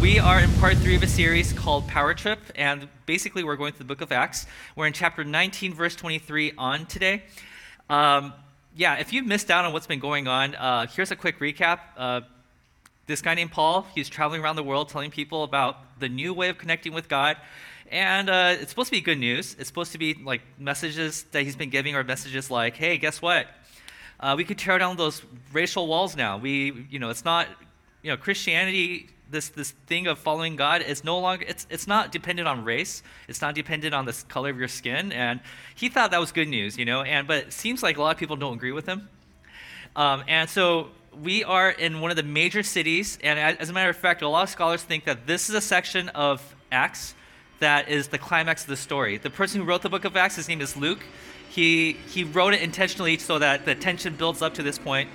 We are in part three of a series called Power Trip. And basically, we're going through the book of Acts. We're in chapter 19, verse 23 on today. Um, yeah, if you've missed out on what's been going on, uh, here's a quick recap. Uh, this guy named Paul, he's traveling around the world telling people about the new way of connecting with God. And uh, it's supposed to be good news. It's supposed to be like messages that he's been giving or messages like, hey, guess what? Uh, we could tear down those racial walls now. We, you know, it's not, you know, Christianity, this, this thing of following God is no longer, it's, it's not dependent on race. It's not dependent on the color of your skin. And he thought that was good news, you know, and, but it seems like a lot of people don't agree with him. Um, and so we are in one of the major cities, and as a matter of fact, a lot of scholars think that this is a section of Acts that is the climax of the story. The person who wrote the book of Acts, his name is Luke. He, he wrote it intentionally so that the tension builds up to this point.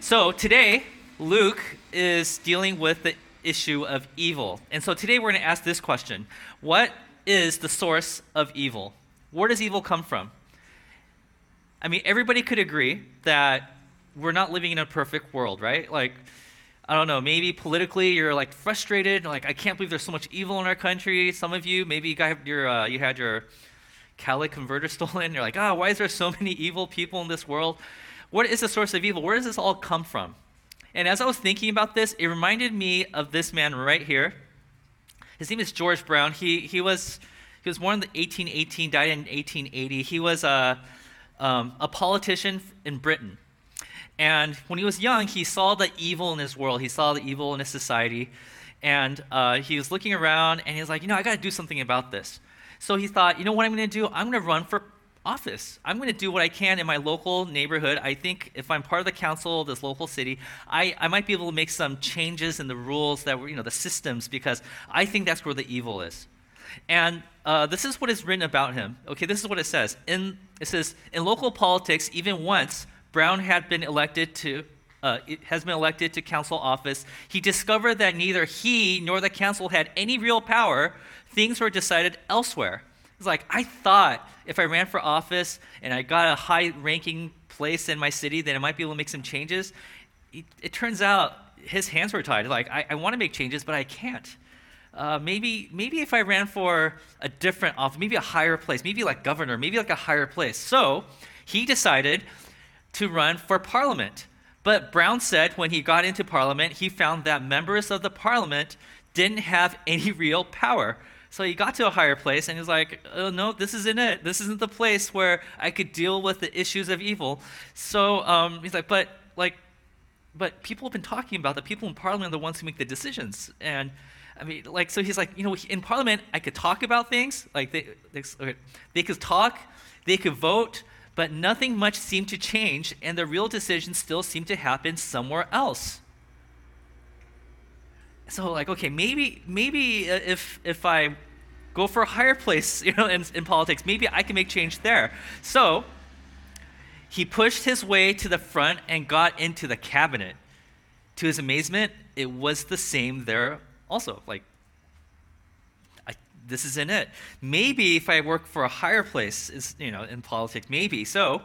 So today, Luke is dealing with the issue of evil. And so today we're going to ask this question What is the source of evil? Where does evil come from? I mean, everybody could agree that we're not living in a perfect world, right? Like, I don't know, maybe politically you're like frustrated, like I can't believe there's so much evil in our country. Some of you, maybe you got your, uh, you had your catalytic converter stolen. You're like, oh, why is there so many evil people in this world? What is the source of evil? Where does this all come from? And as I was thinking about this, it reminded me of this man right here. His name is George Brown. He he was he was born in 1818, died in 1880. He was a um, a politician in Britain. And when he was young, he saw the evil in his world. He saw the evil in his society. And uh, he was looking around and he was like, you know, I got to do something about this. So he thought, you know what I'm going to do? I'm going to run for office. I'm going to do what I can in my local neighborhood. I think if I'm part of the council of this local city, I, I might be able to make some changes in the rules that were, you know, the systems, because I think that's where the evil is. And uh, this is what is written about him. Okay, this is what it says. In, it says, in local politics, even once, Brown had been elected to uh, has been elected to council office. He discovered that neither he nor the council had any real power. Things were decided elsewhere. It's like I thought if I ran for office and I got a high-ranking place in my city, then I might be able to make some changes. It, it turns out his hands were tied. Like I, I want to make changes, but I can't. Uh, maybe maybe if I ran for a different office, maybe a higher place, maybe like governor, maybe like a higher place. So he decided to run for parliament. But Brown said when he got into parliament, he found that members of the parliament didn't have any real power. So he got to a higher place and he's like, oh, no, this isn't it. This isn't the place where I could deal with the issues of evil. So um, he's like, but like, but people have been talking about the people in parliament are the ones who make the decisions. And I mean, like, so he's like, you know, in parliament, I could talk about things. Like, they, they, they could talk, they could vote, but nothing much seemed to change, and the real decisions still seemed to happen somewhere else. So, like, okay, maybe, maybe uh, if if I go for a higher place, you know, in, in politics, maybe I can make change there. So, he pushed his way to the front and got into the cabinet. To his amazement, it was the same there also. Like, this isn't it. Maybe if I work for a higher place, is you know, in politics, maybe. So,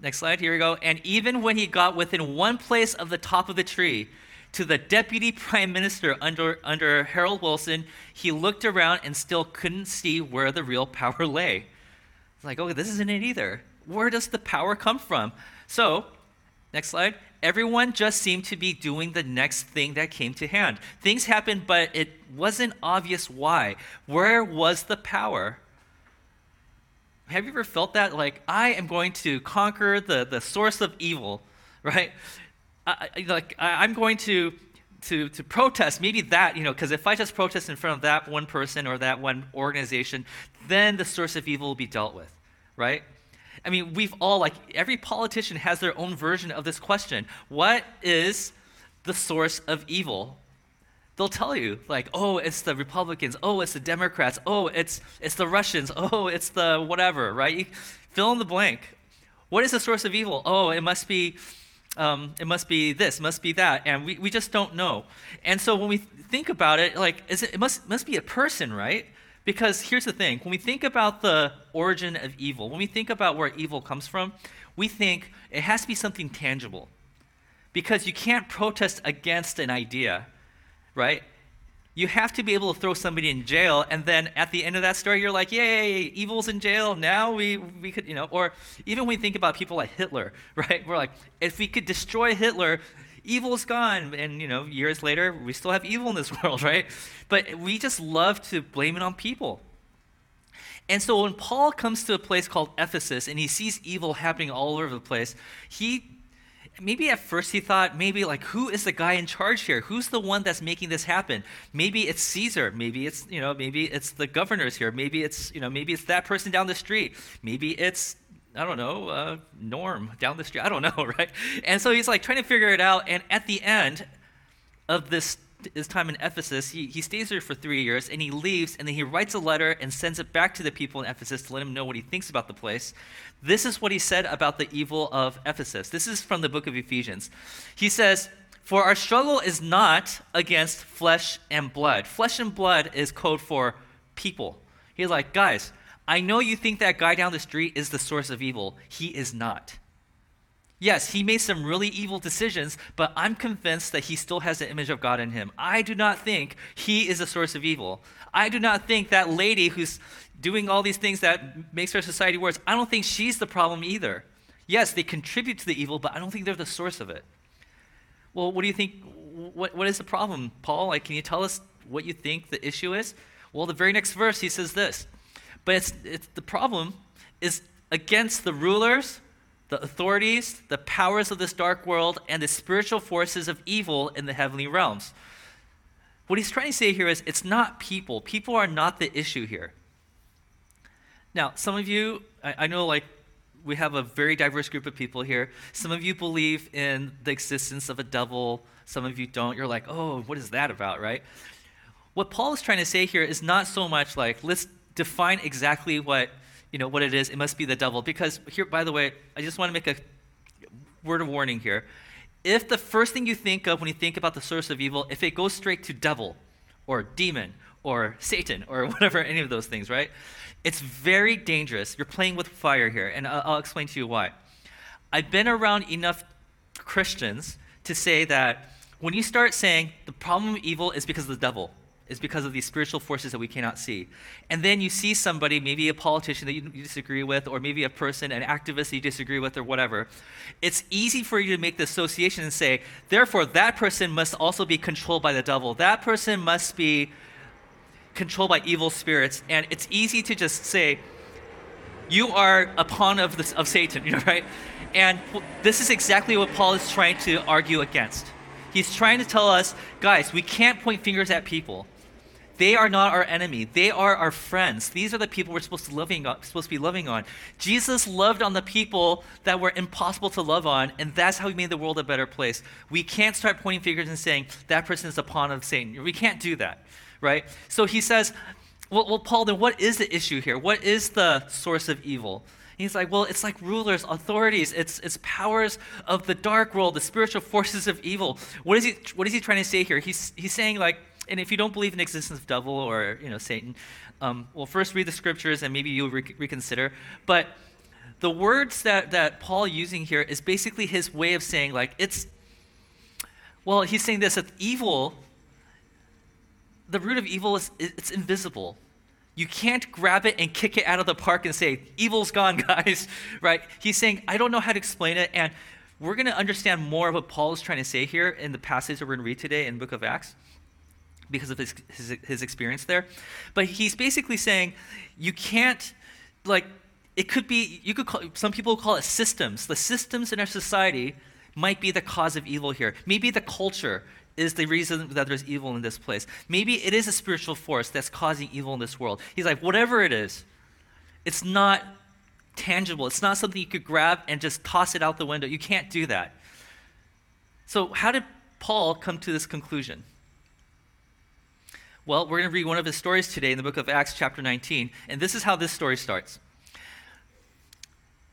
next slide. Here we go. And even when he got within one place of the top of the tree, to the deputy prime minister under under Harold Wilson, he looked around and still couldn't see where the real power lay. Like, oh, this isn't it either. Where does the power come from? So, next slide everyone just seemed to be doing the next thing that came to hand. Things happened, but it wasn't obvious why. Where was the power? Have you ever felt that? Like, I am going to conquer the, the source of evil, right? I, like, I, I'm going to to, to protest, maybe that, you know, because if I just protest in front of that one person or that one organization, then the source of evil will be dealt with, right? I mean, we've all, like, every politician has their own version of this question What is the source of evil? They'll tell you, like, oh, it's the Republicans, oh, it's the Democrats, oh, it's, it's the Russians, oh, it's the whatever, right? You fill in the blank. What is the source of evil? Oh, it must be um, it must be this, must be that, and we, we just don't know. And so when we think about it, like, it, it must must be a person, right? Because here's the thing when we think about the origin of evil, when we think about where evil comes from, we think it has to be something tangible. Because you can't protest against an idea, right? You have to be able to throw somebody in jail, and then at the end of that story, you're like, "Yay, evil's in jail! Now we we could, you know." Or even when we think about people like Hitler, right? We're like, if we could destroy Hitler, evil's gone. And, you know, years later, we still have evil in this world, right? But we just love to blame it on people. And so when Paul comes to a place called Ephesus and he sees evil happening all over the place, he maybe at first he thought maybe like who is the guy in charge here who's the one that's making this happen maybe it's caesar maybe it's you know maybe it's the governors here maybe it's you know maybe it's that person down the street maybe it's I don't know, uh, Norm down the street. I don't know, right? And so he's like trying to figure it out. And at the end of this his time in Ephesus, he, he stays there for three years and he leaves and then he writes a letter and sends it back to the people in Ephesus to let them know what he thinks about the place. This is what he said about the evil of Ephesus. This is from the book of Ephesians. He says, For our struggle is not against flesh and blood. Flesh and blood is code for people. He's like, guys, I know you think that guy down the street is the source of evil. He is not. Yes, he made some really evil decisions, but I'm convinced that he still has the image of God in him. I do not think he is the source of evil. I do not think that lady who's doing all these things that makes our society worse, I don't think she's the problem either. Yes, they contribute to the evil, but I don't think they're the source of it. Well, what do you think? What, what is the problem, Paul? Like, can you tell us what you think the issue is? Well, the very next verse, he says this but it's, it's, the problem is against the rulers, the authorities, the powers of this dark world, and the spiritual forces of evil in the heavenly realms. What he's trying to say here is it's not people. People are not the issue here. Now, some of you, I, I know like we have a very diverse group of people here. Some of you believe in the existence of a devil, some of you don't. You're like, oh, what is that about, right? What Paul is trying to say here is not so much like, let's define exactly what you know what it is. It must be the devil. Because here, by the way, I just want to make a word of warning here. If the first thing you think of when you think about the source of evil, if it goes straight to devil or demon or Satan or whatever, any of those things, right? It's very dangerous. You're playing with fire here, and I'll, explain to you why. I've been around enough Christians to say that when you start saying the problem of evil is because of the devil, is because of these spiritual forces that we cannot see. And then you see somebody, maybe a politician that you, you, disagree with, or maybe a person, an activist that you disagree with, or whatever. It's easy for you to make the association and say, therefore, that person must also be controlled by the devil. That person must be controlled by evil spirits. And it's easy to just say, you are a pawn of, of Satan, you know, right? And this is exactly what Paul is trying to argue against. He's trying to tell us, guys, we can't point fingers at people. They are not our enemy. They are our friends. These are the people we're supposed to, loving on, supposed to be loving on. Jesus loved on the people that were impossible to love on, and that's how he made the world a better place. We can't start pointing fingers and saying, that person is a pawn of Satan. We can't do that, right? So he says, well, well, Paul, then what is the issue here? What is the source of evil? He's like, well, it's like rulers, authorities, it's, it's powers of the dark world, the spiritual forces of evil. What is he, what is he trying to say here? He's, he's saying, like, and if you don't believe in the existence of devil or you know Satan, um, well, first read the scriptures and maybe you'll re- reconsider. But the words that that Paul using here is basically his way of saying like it's. Well, he's saying this that evil. The root of evil is it's invisible. You can't grab it and kick it out of the park and say, evil's gone, guys, right? He's saying, I don't know how to explain it. And we're going to understand more of what Paul is trying to say here in the passage that we're going to read today in book of Acts because of his, his, his experience there. But he's basically saying you can't, like, it could be, you could call, some people call it systems. The systems in our society might be the cause of evil here. Maybe the culture is the reason that there's evil in this place. Maybe it is a spiritual force that's causing evil in this world. He's like, whatever it is, it's not tangible. It's not something you could grab and just toss it out the window. You can't do that. So, how did Paul come to this conclusion? Well, we're going to read one of his stories today in the book of Acts, chapter 19. And this is how this story starts.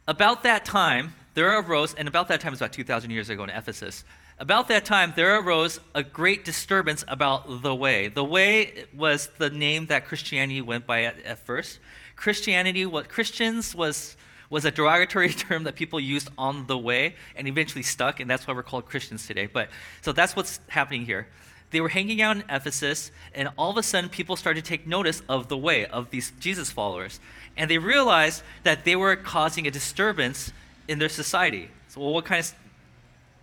About that time, there arose, and about that time is about 2,000 years ago in Ephesus. About that time, there arose a great disturbance about the way. The way was the name that Christianity went by at, at first. Christianity, what Christians was was a derogatory term that people used on the way and eventually stuck, and that's why we're called Christians today. But so that's what's happening here they were hanging out in Ephesus, and all of a sudden, people started to take notice of the way of these Jesus followers. And they realized that they were causing a disturbance in their society. So, well, what kind of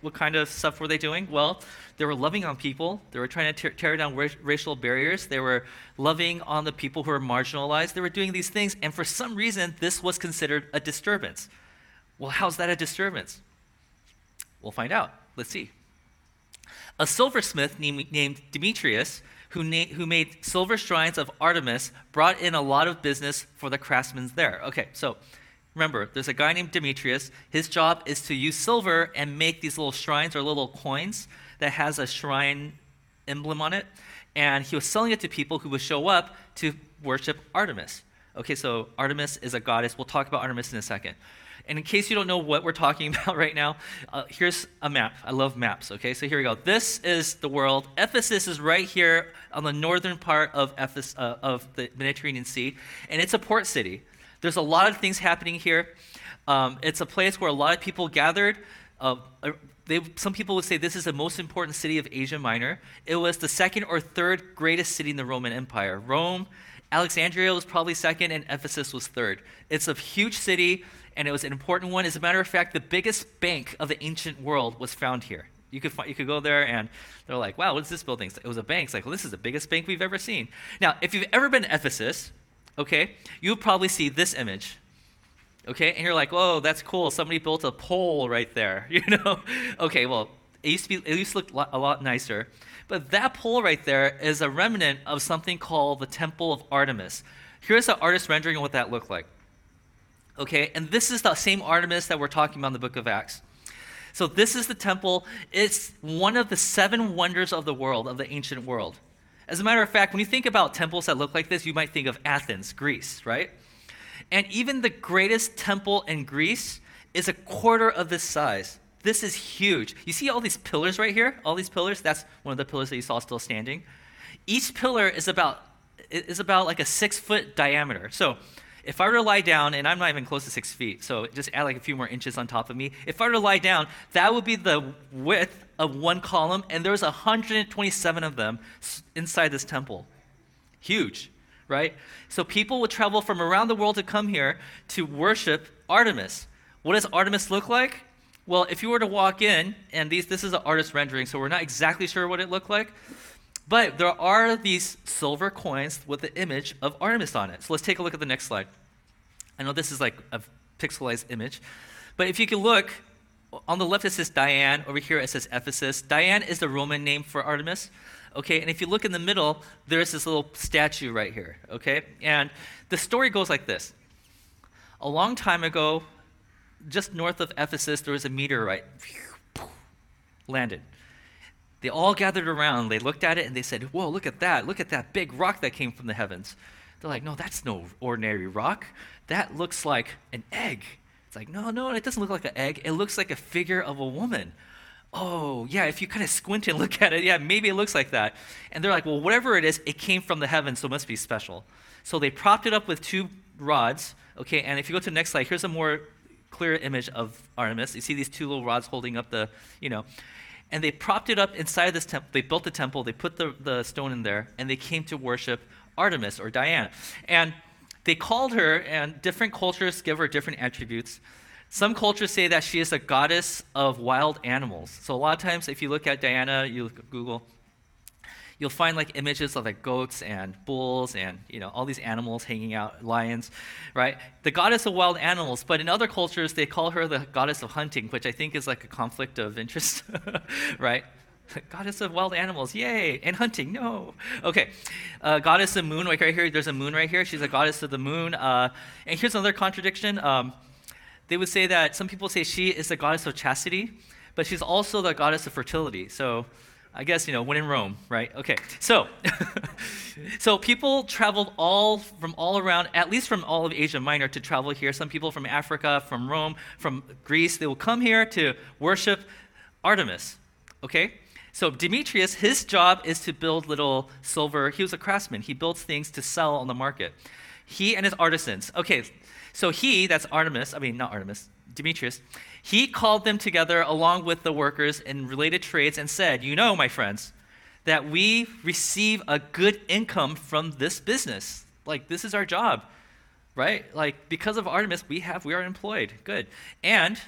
what kind of stuff were they doing? Well, they were loving on people. They were trying to tear, tear down ra- racial barriers. They were loving on the people who were marginalized. They were doing these things, and for some reason, this was considered a disturbance. Well, how's that a disturbance? We'll find out. Let's see. A silversmith named, Demetrius, who, na- who made silver shrines of Artemis, brought in a lot of business for the craftsmen there. Okay, so remember, there's a guy named Demetrius. His job is to use silver and make these little shrines or little coins that has a shrine emblem on it. And he was selling it to people who would show up to worship Artemis. Okay, so Artemis is a goddess. We'll talk about Artemis in a second. And in case you don't know what we're talking about right now, uh, here's a map. I love maps, okay? So here we go. This is the world. Ephesus is right here on the northern part of, Ephes- uh, of the Mediterranean Sea, and it's a port city. There's a lot of things happening here. Um, it's a place where a lot of people gathered. Uh, uh they, some people would say this is the most important city of Asia Minor. It was the second or third greatest city in the Roman Empire. Rome, Alexandria was probably second, and Ephesus was third. It's a huge city and it was an important one. As a matter of fact, the biggest bank of the ancient world was found here. You could, you could go there and they're like, wow, what's this building? It was a bank. It's like, well, this is the biggest bank we've ever seen. Now, if you've ever been to Ephesus, okay, you'll probably see this image. Okay, and you're like, whoa, that's cool. Somebody built a pole right there, you know? okay, well, it used to be, it used to look a lot nicer. But that pole right there is a remnant of something called the Temple of Artemis. Here's an artist rendering of what that looked like. Okay, and this is the same Artemis that we're talking about in the book of Acts. So this is the temple. It's one of the seven wonders of the world, of the ancient world. As a matter of fact, when you think about temples that look like this, you might think of Athens, Greece, right? And even the greatest temple in Greece is a quarter of this size. This is huge. You see all these pillars right here? All these pillars? That's one of the pillars that you saw still standing. Each pillar is about is about like a six foot diameter. So if I were to lie down, and I'm not even close to six feet, so just add like a few more inches on top of me. If I were to lie down, that would be the width of one column, and there's 127 of them inside this temple. Huge, right? So people would travel from around the world to come here to worship Artemis. What does Artemis look like? Well, if you were to walk in, and these, this is an artist rendering, so we're not exactly sure what it looked like, but there are these silver coins with the image of Artemis on it. So let's take a look at the next slide. I know this is like a pixelized image, but if you can look, on the left it says Diane, over here it says Ephesus. Diane is the Roman name for Artemis. Okay, and if you look in the middle, there's this little statue right here. Okay, and the story goes like this A long time ago, just north of Ephesus, there was a meteorite landed. They all gathered around. They looked at it and they said, Whoa, look at that. Look at that big rock that came from the heavens. They're like, No, that's no ordinary rock. That looks like an egg. It's like, No, no, it doesn't look like an egg. It looks like a figure of a woman. Oh, yeah, if you kind of squint and look at it, yeah, maybe it looks like that. And they're like, Well, whatever it is, it came from the heavens, so it must be special. So they propped it up with two rods. Okay, and if you go to the next slide, here's a more clear image of Artemis. You see these two little rods holding up the, you know, and they propped it up inside this temple. They built the temple, they put the, the stone in there, and they came to worship Artemis or Diana. And they called her, and different cultures give her different attributes. Some cultures say that she is a goddess of wild animals. So a lot of times, if you look at Diana, you look at Google, you'll find like images of like goats and bulls and you know all these animals hanging out, lions, right? The goddess of wild animals. But in other cultures, they call her the goddess of hunting, which I think is like a conflict of interest, right? goddess of wild animals, yay! And hunting, no. Okay, uh, goddess of moon, like right here. There's a moon right here. She's a goddess of the moon. Uh, and here's another contradiction. Um, they would say that some people say she is the goddess of chastity, but she's also the goddess of fertility. So I guess, you know, when in Rome, right? Okay, so, so people traveled all from all around, at least from all of Asia Minor to travel here. Some people from Africa, from Rome, from Greece, they will come here to worship Artemis, okay? So Demetrius, his job is to build little silver, he was a craftsman. He builds things to sell on the market. He and his artisans. Okay, so he, that's Artemis, I mean, not Artemis, Demetrius, he called them together along with the workers in related trades and said, You know, my friends, that we receive a good income from this business. Like, this is our job, right? Like, because of Artemis, we have, we are employed. Good. And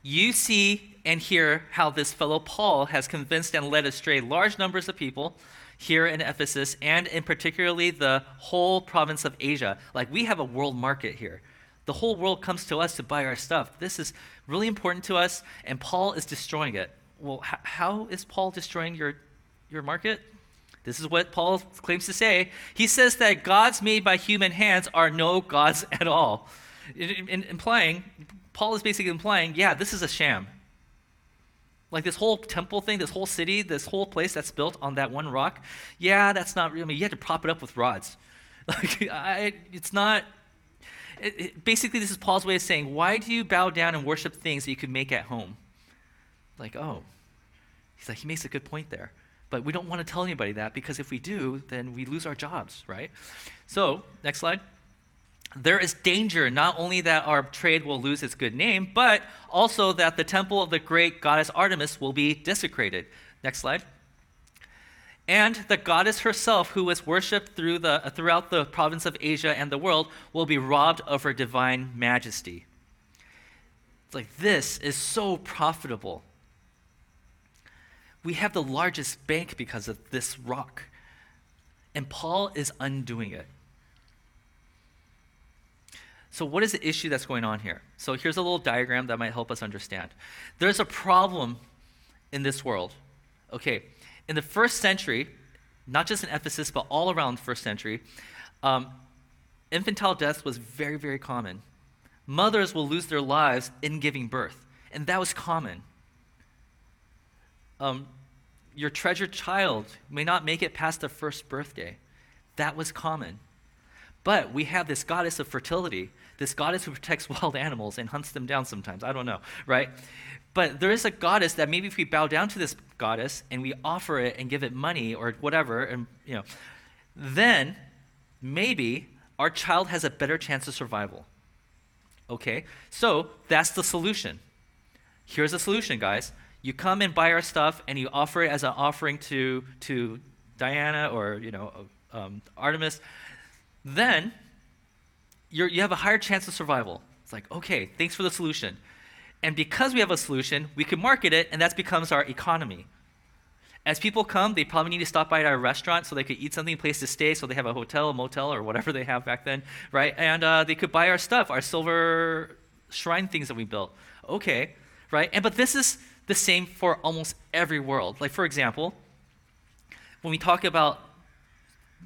you see and hear how this fellow Paul has convinced and led astray large numbers of people here in Ephesus and in particularly the whole province of Asia. Like, we have a world market here. The whole world comes to us to buy our stuff. This is really important to us, and Paul is destroying it. Well, h- how is Paul destroying your, your market? This is what Paul claims to say. He says that gods made by human hands are no gods at all. In, in, implying, Paul is basically implying, yeah, this is a sham. Like this whole temple thing, this whole city, this whole place that's built on that one rock, yeah, that's not real. I mean, you had to prop it up with rods. Like, I, it's not basically, this is Paul's way of saying, why do you bow down and worship things that you could make at home? Like, oh, he's like, he makes a good point there. But we don't want to tell anybody that because if we do, then we lose our jobs, right? So, next slide. There is danger not only that our trade will lose its good name, but also that the temple of the great goddess Artemis will be desecrated. Next slide and the goddess herself, who was worshipped through the, throughout the province of Asia and the world, will be robbed of her divine majesty. It's like this is so profitable. We have the largest bank because of this rock, and Paul is undoing it. So, what is the issue that's going on here? So, here's a little diagram that might help us understand. There's a problem in this world. Okay, in the first century, not just in Ephesus, but all around the first century, um, infantile death was very, very common. Mothers will lose their lives in giving birth, and that was common. Um, your treasured child may not make it past the first birthday. That was common. But we have this goddess of fertility, this goddess who protects wild animals and hunts them down sometimes. I don't know, right? But there is a goddess that maybe if we bow down to this goddess and we offer it and give it money or whatever, and you know, then maybe our child has a better chance of survival. Okay? So that's the solution. Here's the solution, guys. You come and buy our stuff and you offer it as an offering to, to Diana or you know um, Artemis. Then you have a higher chance of survival. It's like, okay, thanks for the solution. And because we have a solution, we can market it, and that becomes our economy. As people come, they probably need to stop by at our restaurant so they could eat something, place to stay, so they have a hotel, a motel, or whatever they have back then, right? And uh, they could buy our stuff, our silver shrine things that we built. Okay, right? And but this is the same for almost every world. Like for example, when we talk about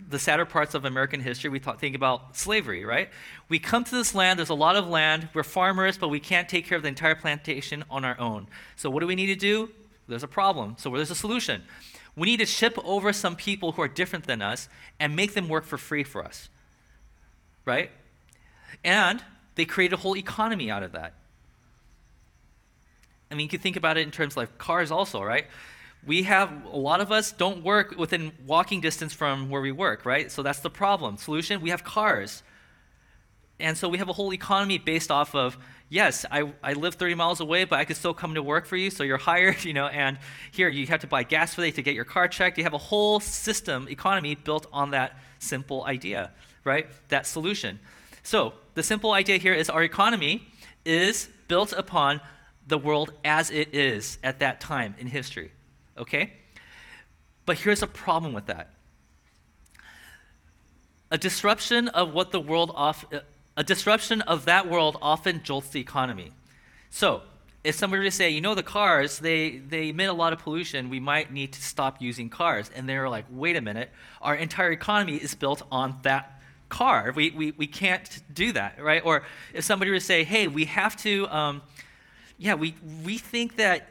the sadder parts of American history, we think about slavery, right? We come to this land, there's a lot of land, we're farmers, but we can't take care of the entire plantation on our own. So, what do we need to do? There's a problem. So, there's a solution. We need to ship over some people who are different than us and make them work for free for us, right? And they create a whole economy out of that. I mean, you can think about it in terms of like cars, also, right? We have a lot of us don't work within walking distance from where we work, right? So that's the problem. Solution, we have cars. And so we have a whole economy based off of, yes, I, I live 30 miles away, but I could still come to work for you, so you're hired, you know, and here you have to buy gas for that to get your car checked. You have a whole system, economy built on that simple idea, right? That solution. So the simple idea here is our economy is built upon the world as it is at that time in history okay? But here's a problem with that. A disruption of what the world off, a disruption of that world often jolts the economy. So, if somebody were to say, you know, the cars, they, they emit a lot of pollution, we might need to stop using cars. And they're like, wait a minute, our entire economy is built on that car. We, we, we can't do that, right? Or if somebody were to say, hey, we have to, um, yeah, we, we think that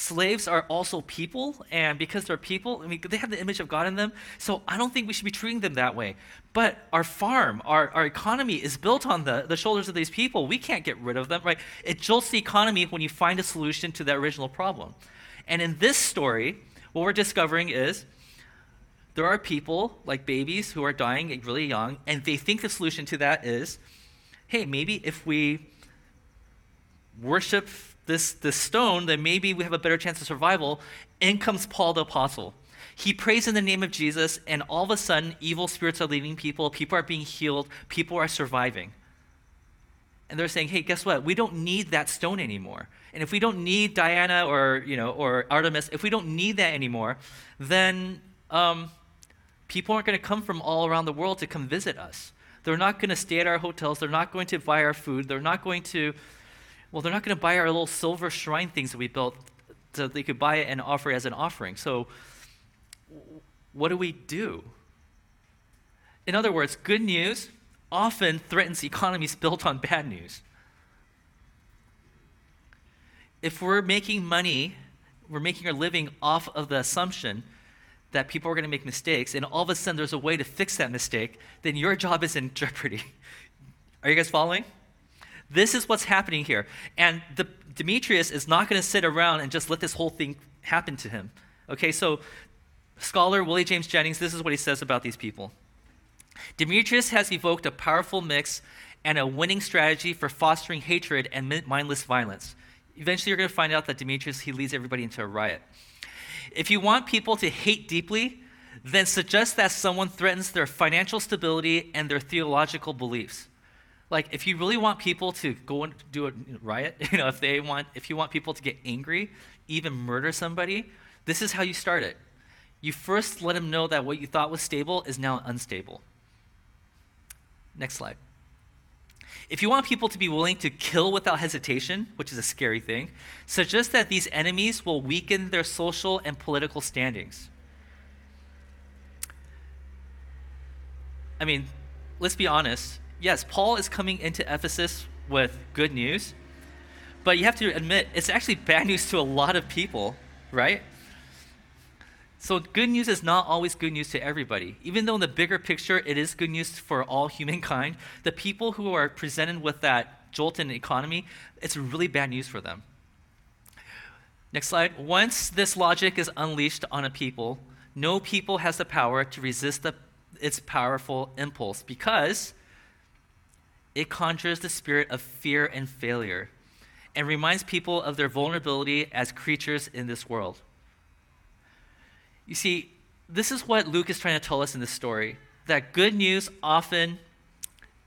slaves are also people, and because they're people, I mean, they have the image of God in them. So I don't think we should be treating them that way. But our farm, our, our economy is built on the, the shoulders of these people. We can't get rid of them, right? It jolts the economy when you find a solution to that original problem. And in this story, what we're discovering is there are people, like babies, who are dying really young, and they think the solution to that is hey, maybe if we worship this, this stone, then maybe we have a better chance of survival. In comes Paul the Apostle. He prays in the name of Jesus, and all of a sudden, evil spirits are leaving people, people are being healed, people are surviving. And they're saying, hey, guess what? We don't need that stone anymore. And if we don't need Diana or, you know, or Artemis, if we don't need that anymore, then um, people aren't going to come from all around the world to come visit us. They're not going to stay at our hotels. They're not going to buy our food. They're not going to, well, they're not going to buy our little silver shrine things that we built so they could buy it and offer it as an offering. So, what do we do? In other words, good news often threatens economies built on bad news. If we're making money, we're making our living off of the assumption that people are going to make mistakes, and all of a sudden there's a way to fix that mistake, then your job is in jeopardy. Are you guys following? This is what's happening here. And the, Demetrius is not going to sit around and just let this whole thing happen to him. Okay, so scholar Willie James Jennings, this is what he says about these people. Demetrius has evoked a powerful mix and a winning strategy for fostering hatred and mindless violence. Eventually, you're going to find out that Demetrius, he leads everybody into a riot. If you want people to hate deeply, then suggest that someone threatens their financial stability and their theological beliefs. Like, if you really want people to go and do a riot, you know, if they want, if you want people to get angry, even murder somebody, this is how you start it. You first let them know that what you thought was stable is now unstable. Next slide. If you want people to be willing to kill without hesitation, which is a scary thing, suggest that these enemies will weaken their social and political standings. I mean, let's be honest. Yes, Paul is coming into Ephesus with good news, but you have to admit, it's actually bad news to a lot of people, right? So, good news is not always good news to everybody. Even though in the bigger picture it is good news for all humankind, the people who are presented with that jolt in the economy, it's really bad news for them. Next slide. Once this logic is unleashed on a people, no people has the power to resist the, its powerful impulse because it conjures the spirit of fear and failure and reminds people of their vulnerability as creatures in this world. You see, this is what Luke is trying to tell us in this story that good news often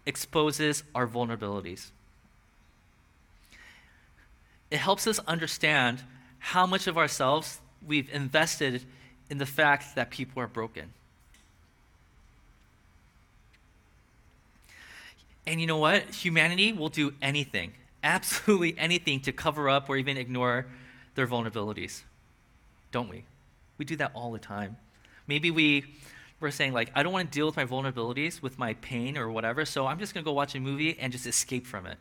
exposes our vulnerabilities. It helps us understand how much of ourselves we've invested in the fact that people are broken. And you know what? Humanity will do anything, absolutely anything, to cover up or even ignore their vulnerabilities, don't we? We do that all the time. Maybe we we're saying like I don't want to deal with my vulnerabilities, with my pain or whatever, so I'm just going to go watch a movie and just escape from it.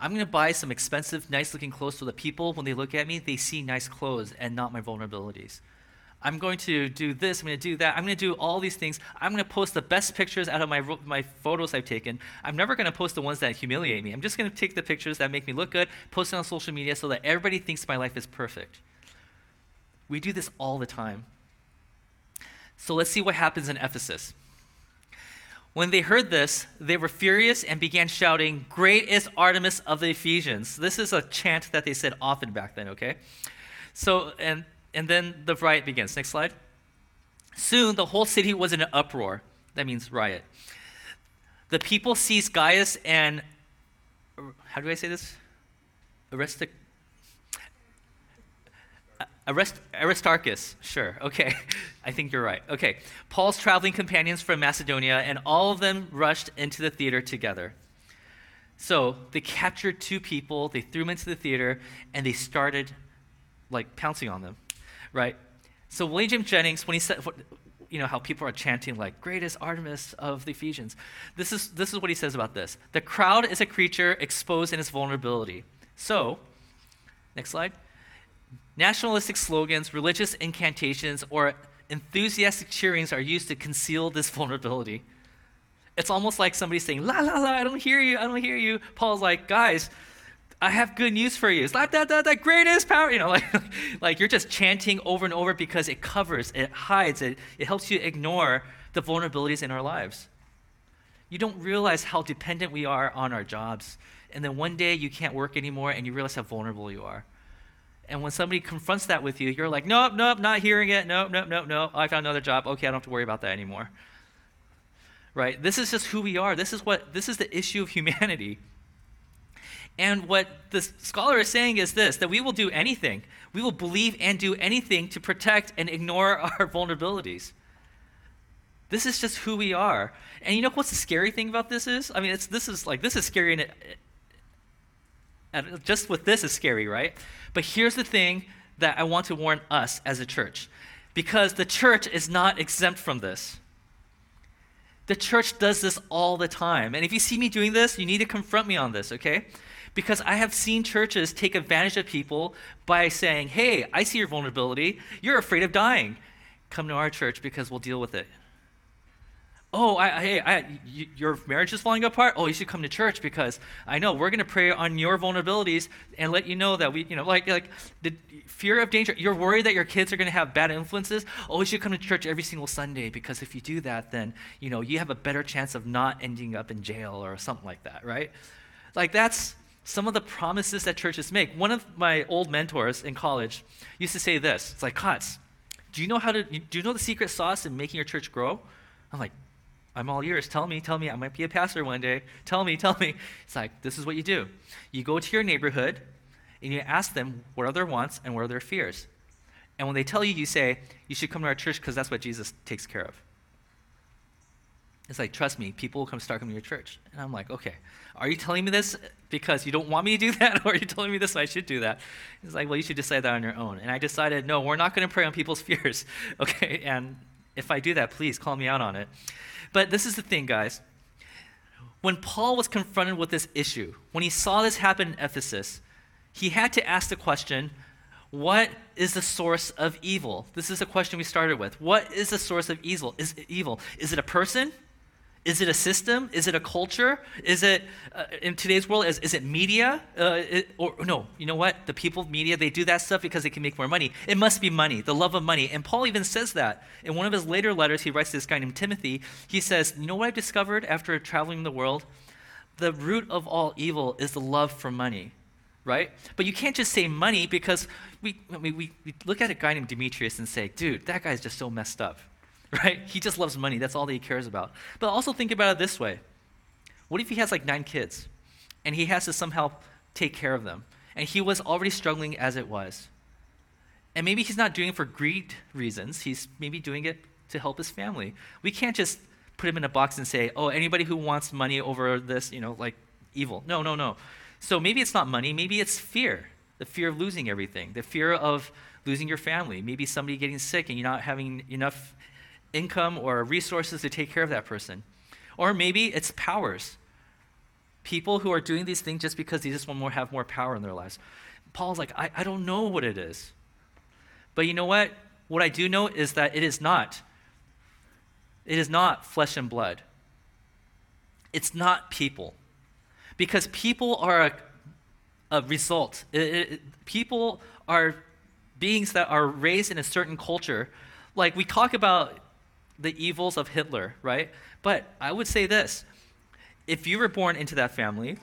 I'm going to buy some expensive, nice-looking clothes so that people when they look at me, they see nice clothes and not my vulnerabilities. I'm going to do this, I'm going to do that. I'm going to do all these things. I'm going to post the best pictures out of my, my photos I've taken. I'm never going to post the ones that humiliate me. I'm just going to take the pictures that make me look good, post it on social media so that everybody thinks my life is perfect. We do this all the time. So let's see what happens in Ephesus. When they heard this, they were furious and began shouting, Great is Artemis of the Ephesians. This is a chant that they said often back then, okay? So, and, and then the riot begins. Next slide. Soon the whole city was in an uproar. That means riot. The people seized Gaius and, how do I say this? Aristic, Arist- Aristarchus, sure, okay. I think you're right. Okay. Paul's traveling companions from Macedonia, and all of them rushed into the theater together. So they captured two people, they threw them into the theater, and they started like pouncing on them, right? So William James Jennings, when he said, you know, how people are chanting like "Greatest Artemis of the Ephesians," this is this is what he says about this. The crowd is a creature exposed in its vulnerability. So, next slide. Nationalistic slogans, religious incantations, or enthusiastic cheerings are used to conceal this vulnerability. It's almost like somebody saying, La, la, la, I don't hear you, I don't hear you. Paul's like, guys, I have good news for you. Like that, that, that greatest power. You know, like, like you're just chanting over and over because it covers, it hides, it, it helps you ignore the vulnerabilities in our lives. You don't realize how dependent we are on our jobs. And then one day you can't work anymore and you realize how vulnerable you are And when somebody confronts that with you, you're like, nope, nope, not hearing it. Nope, nope, nope, nope. I found another job. Okay, I don't have to worry about that anymore. Right? This is just who we are. This is what this is the issue of humanity. And what the scholar is saying is this that we will do anything. We will believe and do anything to protect and ignore our vulnerabilities. This is just who we are. And you know what's the scary thing about this is? I mean, it's, this is like, this is scary, and, it, and just with this is scary, right? But here's the thing that I want to warn us as a church because the church is not exempt from this. The church does this all the time. And if you see me doing this, you need to confront me on this, okay? Because I have seen churches take advantage of people by saying, hey, I see your vulnerability. You're afraid of dying. Come to our church because we'll deal with it oh, I, hey, I, your marriage is falling apart. Oh, you should come to church because I know we're going to pray on your vulnerabilities and let you know that we, you know, like, like the fear of danger. You're worried that your kids are going to have bad influences. Oh, you should come to church every single Sunday because if you do that, then, you know, you have a better chance of not ending up in jail or something like that, right? Like, that's some of the promises that churches make. One of my old mentors in college used to say this. It's like, Kotz, do you know how to, do you know the secret sauce in making your church grow? I'm like, I'm all ears. Tell me, tell me. I might be a pastor one day. Tell me, tell me. It's like, this is what you do. You go to your neighborhood and you ask them what are their wants and what are their fears. And when they tell you, you say, you should come to our church because that's what Jesus takes care of. It's like, trust me, people will come start coming to your church. And I'm like, okay, are you telling me this because you don't want me to do that? Or are you telling me this so I should do that? It's like, well, you should decide that on your own. And I decided, no, we're not going to pray on people's fears. Okay? And if I do that, please call me out on it. But this is the thing, guys. When Paul was confronted with this issue, when he saw this happen in Ephesus, he had to ask the question what is the source of evil? This is the question we started with. What is the source of evil? Is evil? Is it a person? Is it a system? Is it a culture? Is it, uh, in today's world, is, is it media? Uh, it, or no, you know what? The people of media, they do that stuff because they can make more money. It must be money, the love of money. And Paul even says that. In one of his later letters, he writes to this guy named Timothy. He says, You know what I've discovered after traveling the world? The root of all evil is the love for money, right? But you can't just say money because we, we, we look at a guy named Demetrius and say, Dude, that guy's just so messed up right? He just loves money. That's all that he cares about. But also think about it this way what if he has like nine kids and he has to somehow take care of them? And he was already struggling as it was. And maybe he's not doing it for greed reasons, he's maybe doing it to help his family. We can't just put him in a box and say, oh, anybody who wants money over this, you know, like evil. No, no, no. So maybe it's not money, maybe it's fear the fear of losing everything, the fear of losing your family, maybe somebody getting sick and you're not having enough income or resources to take care of that person. Or maybe it's powers. People who are doing these things just because they just want to have more power in their lives. Paul's like, I, I don't know what it is. But you know what? What I do know is that it is not. It is not flesh and blood. It's not people. Because people are a, a result. It, it, people are beings that are raised in a certain culture. Like we talk about the evils of Hitler, right? But I would say this if you were born into that family,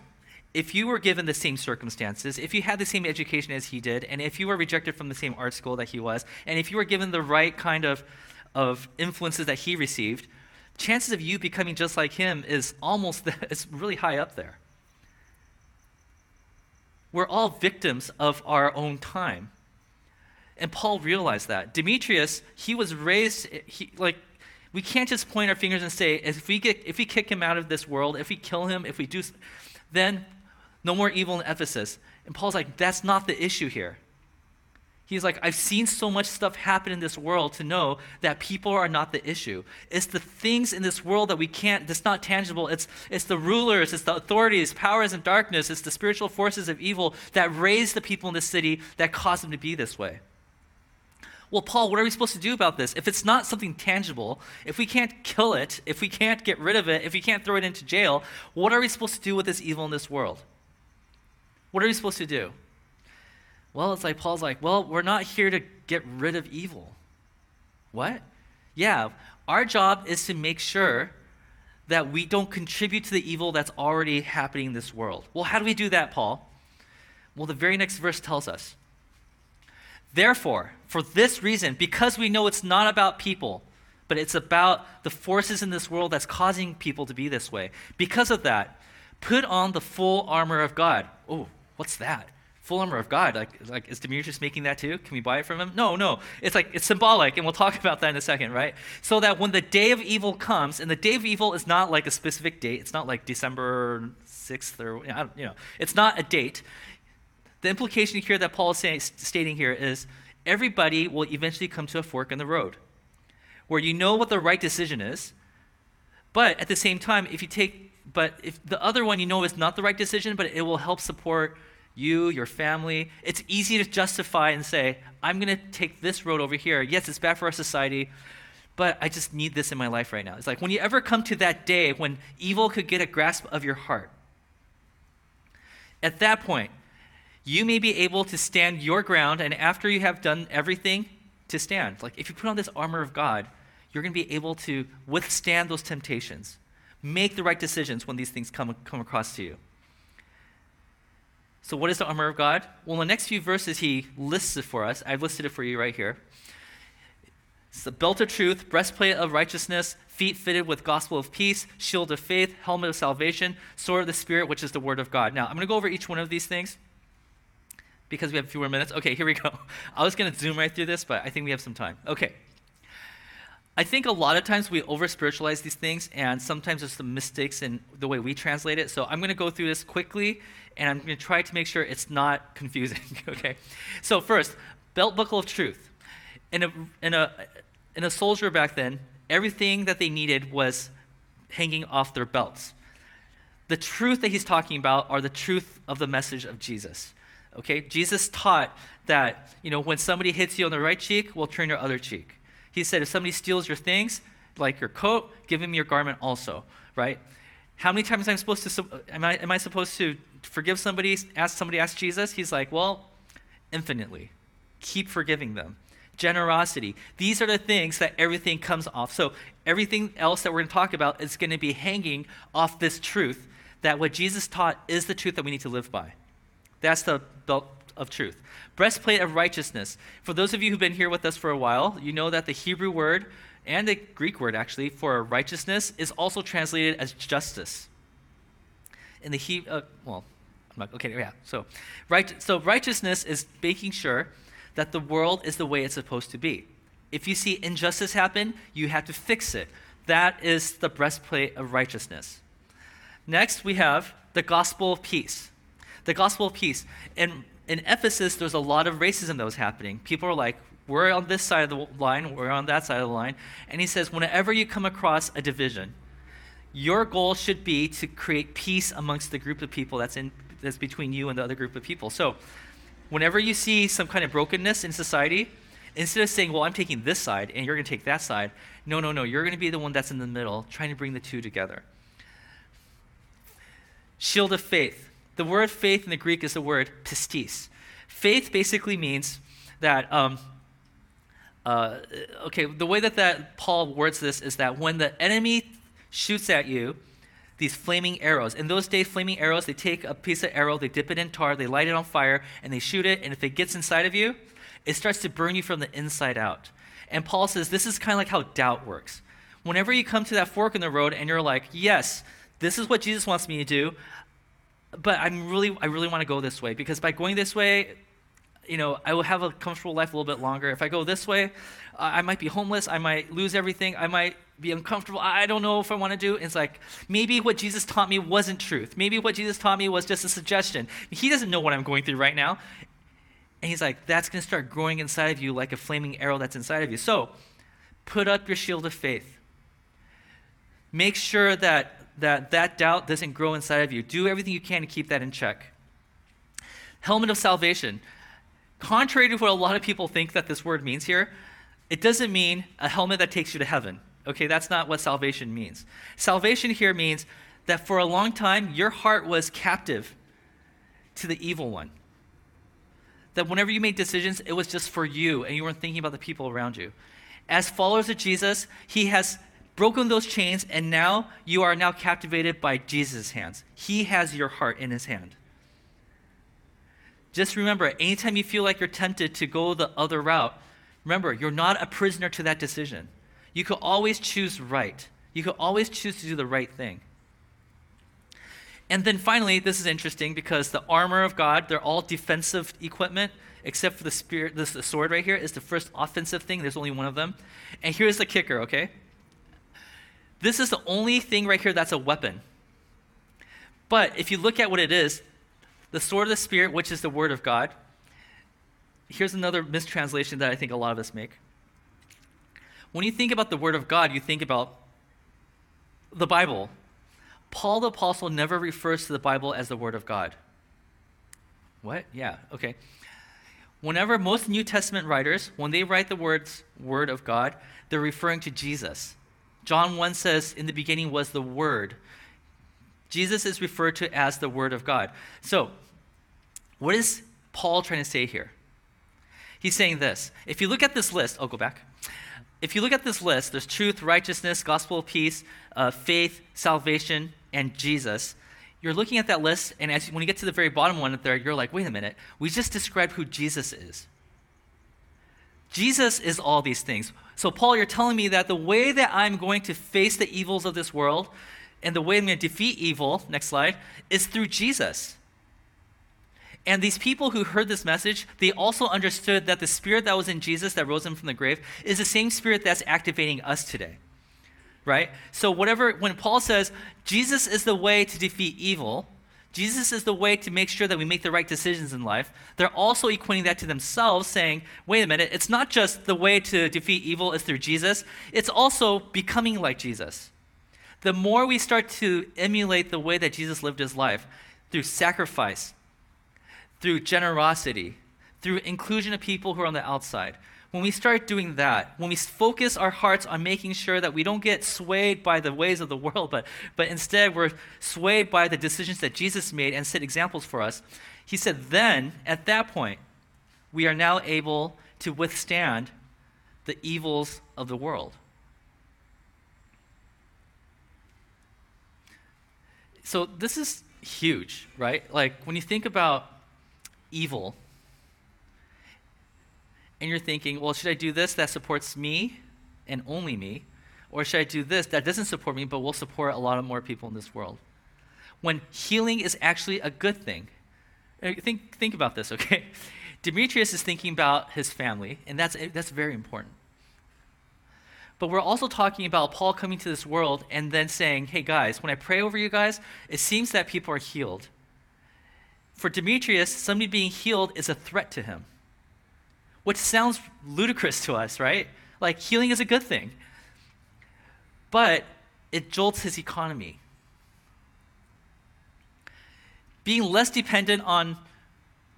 if you were given the same circumstances, if you had the same education as he did, and if you were rejected from the same art school that he was, and if you were given the right kind of, of influences that he received, chances of you becoming just like him is almost, it's really high up there. We're all victims of our own time. And Paul realized that. Demetrius, he was raised, he, like, we can't just point our fingers and say, if we, get, if we kick him out of this world, if we kill him, if we do, then no more evil in Ephesus. And Paul's like, that's not the issue here. He's like, I've seen so much stuff happen in this world to know that people are not the issue. It's the things in this world that we can't, that's not tangible. It's, it's the rulers, it's the authorities, powers and darkness, it's the spiritual forces of evil that raise the people in the city that cause them to be this way. Well, Paul, what are we supposed to do about this? If it's not something tangible, if we can't kill it, if we can't get rid of it, if we can't throw it into jail, what are we supposed to do with this evil in this world? What are we supposed to do? Well, it's like Paul's like, well, we're not here to get rid of evil. What? Yeah, our job is to make sure that we don't contribute to the evil that's already happening in this world. Well, how do we do that, Paul? Well, the very next verse tells us Therefore, for this reason, because we know it's not about people, but it's about the forces in this world that's causing people to be this way, because of that, put on the full armor of God. Oh, what's that? Full armor of God. Like, like is Demetrius making that too? Can we buy it from him? No, no. It's like it's symbolic, and we'll talk about that in a second, right? So that when the day of evil comes, and the day of evil is not like a specific date. It's not like December sixth or you know, it's not a date. The implication here that Paul is saying, stating here is everybody will eventually come to a fork in the road where you know what the right decision is, but at the same time, if you take, but if the other one you know is not the right decision, but it will help support you, your family, it's easy to justify and say, I'm going to take this road over here. Yes, it's bad for our society, but I just need this in my life right now. It's like when you ever come to that day when evil could get a grasp of your heart, at that point, you may be able to stand your ground, and after you have done everything, to stand. Like if you put on this armor of God, you're going to be able to withstand those temptations, make the right decisions when these things come, come across to you. So, what is the armor of God? Well, in the next few verses, he lists it for us. I've listed it for you right here. It's the belt of truth, breastplate of righteousness, feet fitted with gospel of peace, shield of faith, helmet of salvation, sword of the Spirit, which is the word of God. Now, I'm going to go over each one of these things because we have a few more minutes. Okay, here we go. I was going to zoom right through this, but I think we have some time. Okay. I think a lot of times we over spiritualize these things, and sometimes there's some mistakes in the way we translate it. So I'm going to go through this quickly, and I'm going to try to make sure it's not confusing. okay. So first, belt buckle of truth. In a in a in a soldier back then, everything that they needed was hanging off their belts. The truth that he's talking about are the truth of the message of Jesus. Okay? Jesus taught that, you know, when somebody hits you on the right cheek, we'll turn your other cheek. He said, if somebody steals your things, like your coat, give him your garment also, right? How many times am I supposed to am I am I supposed to forgive somebody? Ask somebody ask Jesus. He's like, well, infinitely. Keep forgiving them. Generosity. These are the things that everything comes off. So everything else that we're going to talk about is going to be hanging off this truth that what Jesus taught is the truth that we need to live by. That's the belt of truth. Breastplate of righteousness. For those of you who've been here with us for a while, you know that the Hebrew word and the Greek word actually for righteousness is also translated as justice. In the he, uh, well, I'm not, okay, yeah. So, right, so righteousness is making sure that the world is the way it's supposed to be. If you see injustice happen, you have to fix it. That is the breastplate of righteousness. Next, we have the gospel of peace the gospel of peace. In, in Ephesus, there's a lot of racism that was happening. People are like, we're on this side of the line, we're on that side of the line. And he says, whenever you come across a division, your goal should be to create peace amongst the group of people that's in that's between you and the other group of people. So, whenever you see some kind of brokenness in society, instead of saying, "Well, I'm taking this side and you're going to take that side," no, no, no, you're going to be the one that's in the middle, trying to bring the two together. Shield of faith. The word faith in the Greek is the word pistis. Faith basically means that, um, uh, okay, the way that, that Paul words this is that when the enemy shoots at you, these flaming arrows. In those days, flaming arrows, they take a piece of arrow, they dip it in tar, they light it on fire, and they shoot it, and if it gets inside of you, it starts to burn you from the inside out. And Paul says this is kind of like how doubt works. Whenever you come to that fork in the road and you're like, yes, this is what Jesus wants me to do, but I'm really, I really want to go this way because by going this way, you know, I will have a comfortable life a little bit longer. If I go this way, I might be homeless. I might lose everything. I might be uncomfortable. I don't know if I want to do. It's like maybe what Jesus taught me wasn't truth. Maybe what Jesus taught me was just a suggestion. He doesn't know what I'm going through right now. And he's like, that's going to start growing inside of you like a flaming arrow that's inside of you. So put up your shield of faith. Make sure that that that doubt doesn't grow inside of you. Do everything you can to keep that in check. Helmet of salvation. Contrary to what a lot of people think that this word means here, it doesn't mean a helmet that takes you to heaven. Okay, that's not what salvation means. Salvation here means that for a long time your heart was captive to the evil one. That whenever you made decisions, it was just for you and you weren't thinking about the people around you. As followers of Jesus, he has broken those chains, and now you are now captivated by Jesus' hands. He has your heart in his hand. Just remember, anytime you feel like you're tempted to go the other route, remember, you're not a prisoner to that decision. You could always choose right. You could always choose to do the right thing. And then finally, this is interesting because the armor of God, they're all defensive equipment, except for the spirit, this the sword right here is the first offensive thing. There's only one of them. And here's the kicker, okay? This is the only thing right here that's a weapon. But if you look at what it is, the sword of the Spirit, which is the Word of God, here's another mistranslation that I think a lot of us make. When you think about the Word of God, you think about the Bible. Paul the Apostle never refers to the Bible as the Word of God. What? Yeah, okay. Whenever most New Testament writers, when they write the words Word of God, they're referring to Jesus. John 1 says, In the beginning was the Word. Jesus is referred to as the Word of God. So, what is Paul trying to say here? He's saying this. If you look at this list, I'll go back. If you look at this list, there's truth, righteousness, gospel peace, uh, faith, salvation, and Jesus. You're looking at that list, and as, when you get to the very bottom one there, you're like, wait a minute, we just described who Jesus is. Jesus is all these things. So, Paul, you're telling me that the way that I'm going to face the evils of this world and the way I'm going to defeat evil, next slide, is through Jesus. And these people who heard this message, they also understood that the spirit that was in Jesus that rose him from the grave is the same spirit that's activating us today. Right? So, whatever, when Paul says Jesus is the way to defeat evil, Jesus is the way to make sure that we make the right decisions in life. They're also equating that to themselves, saying, wait a minute, it's not just the way to defeat evil is through Jesus, it's also becoming like Jesus. The more we start to emulate the way that Jesus lived his life through sacrifice, through generosity, through inclusion of people who are on the outside, when we start doing that, when we focus our hearts on making sure that we don't get swayed by the ways of the world, but, but instead we're swayed by the decisions that Jesus made and set examples for us, he said, then at that point, we are now able to withstand the evils of the world. So this is huge, right? Like when you think about evil, and you're thinking, well, should I do this that supports me and only me? Or should I do this that doesn't support me but will support a lot of more people in this world? When healing is actually a good thing. Uh, think, think about this, okay? Demetrius is thinking about his family, and that's, that's very important. But we're also talking about Paul coming to this world and then saying, hey guys, when I pray over you guys, it seems that people are healed. For Demetrius, somebody being healed is a threat to him which sounds ludicrous to us, right? Like healing is a good thing. But it jolts his economy. Being less dependent on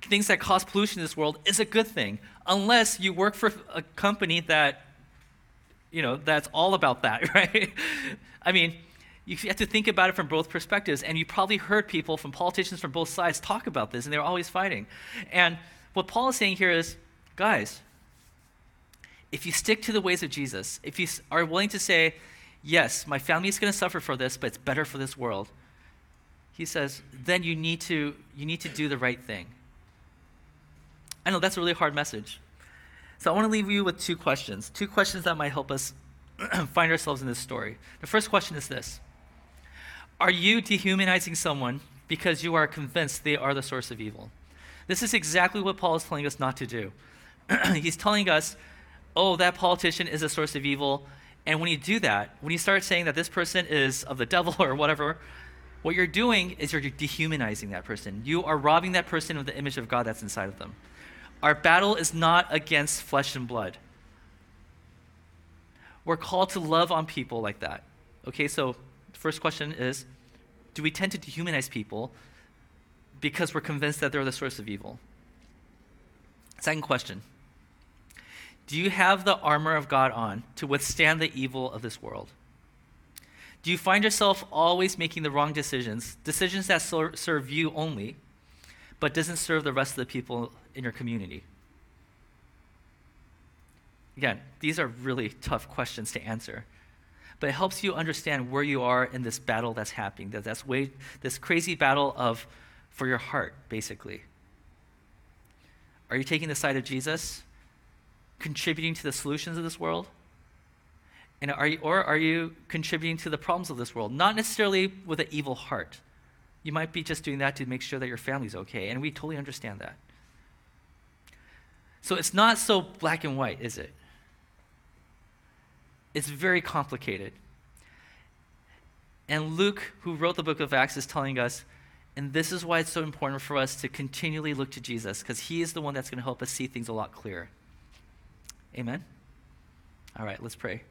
things that cause pollution in this world is a good thing, unless you work for a company that, you know, that's all about that, right? I mean, you have to think about it from both perspectives, and you probably heard people from politicians from both sides talk about this, and they're always fighting. And what Paul is saying here is guys, if you stick to the ways of Jesus, if you are willing to say, yes, my family is going to suffer for this, but it's better for this world, he says, then you need to, you need to do the right thing. I know that's a really hard message. So I want to leave you with two questions, two questions that might help us find ourselves in this story. The first question is this Are you dehumanizing someone because you are convinced they are the source of evil? This is exactly what Paul is telling us not to do. he's telling us, oh, that politician is a source of evil. And when you do that, when you start saying that this person is of the devil or whatever, what you're doing is you're dehumanizing that person. You are robbing that person of the image of God that's inside of them. Our battle is not against flesh and blood. We're called to love on people like that. Okay, so the first question is do we tend to dehumanize people because we're convinced that they're the source of evil? Second question do you have the armor of God on to withstand the evil of this world? Do you find yourself always making the wrong decisions, decisions that serve you only, but doesn't serve the rest of the people in your community? Again, these are really tough questions to answer, but it helps you understand where you are in this battle that's happening. That that's way, this crazy battle of for your heart, basically. Are you taking the side of Jesus, contributing to the solutions of this world? And are you, or are you contributing to the problems of this world? Not necessarily with an evil heart. You might be just doing that to make sure that your family's okay, and we totally understand that. So it's not so black and white, is it? It's very complicated. And Luke, who wrote the book of Acts, is telling us, and this is why it's so important for us to continually look to Jesus, because he is the one that's going to help us see things a lot clearer. Amen? All right, let's pray.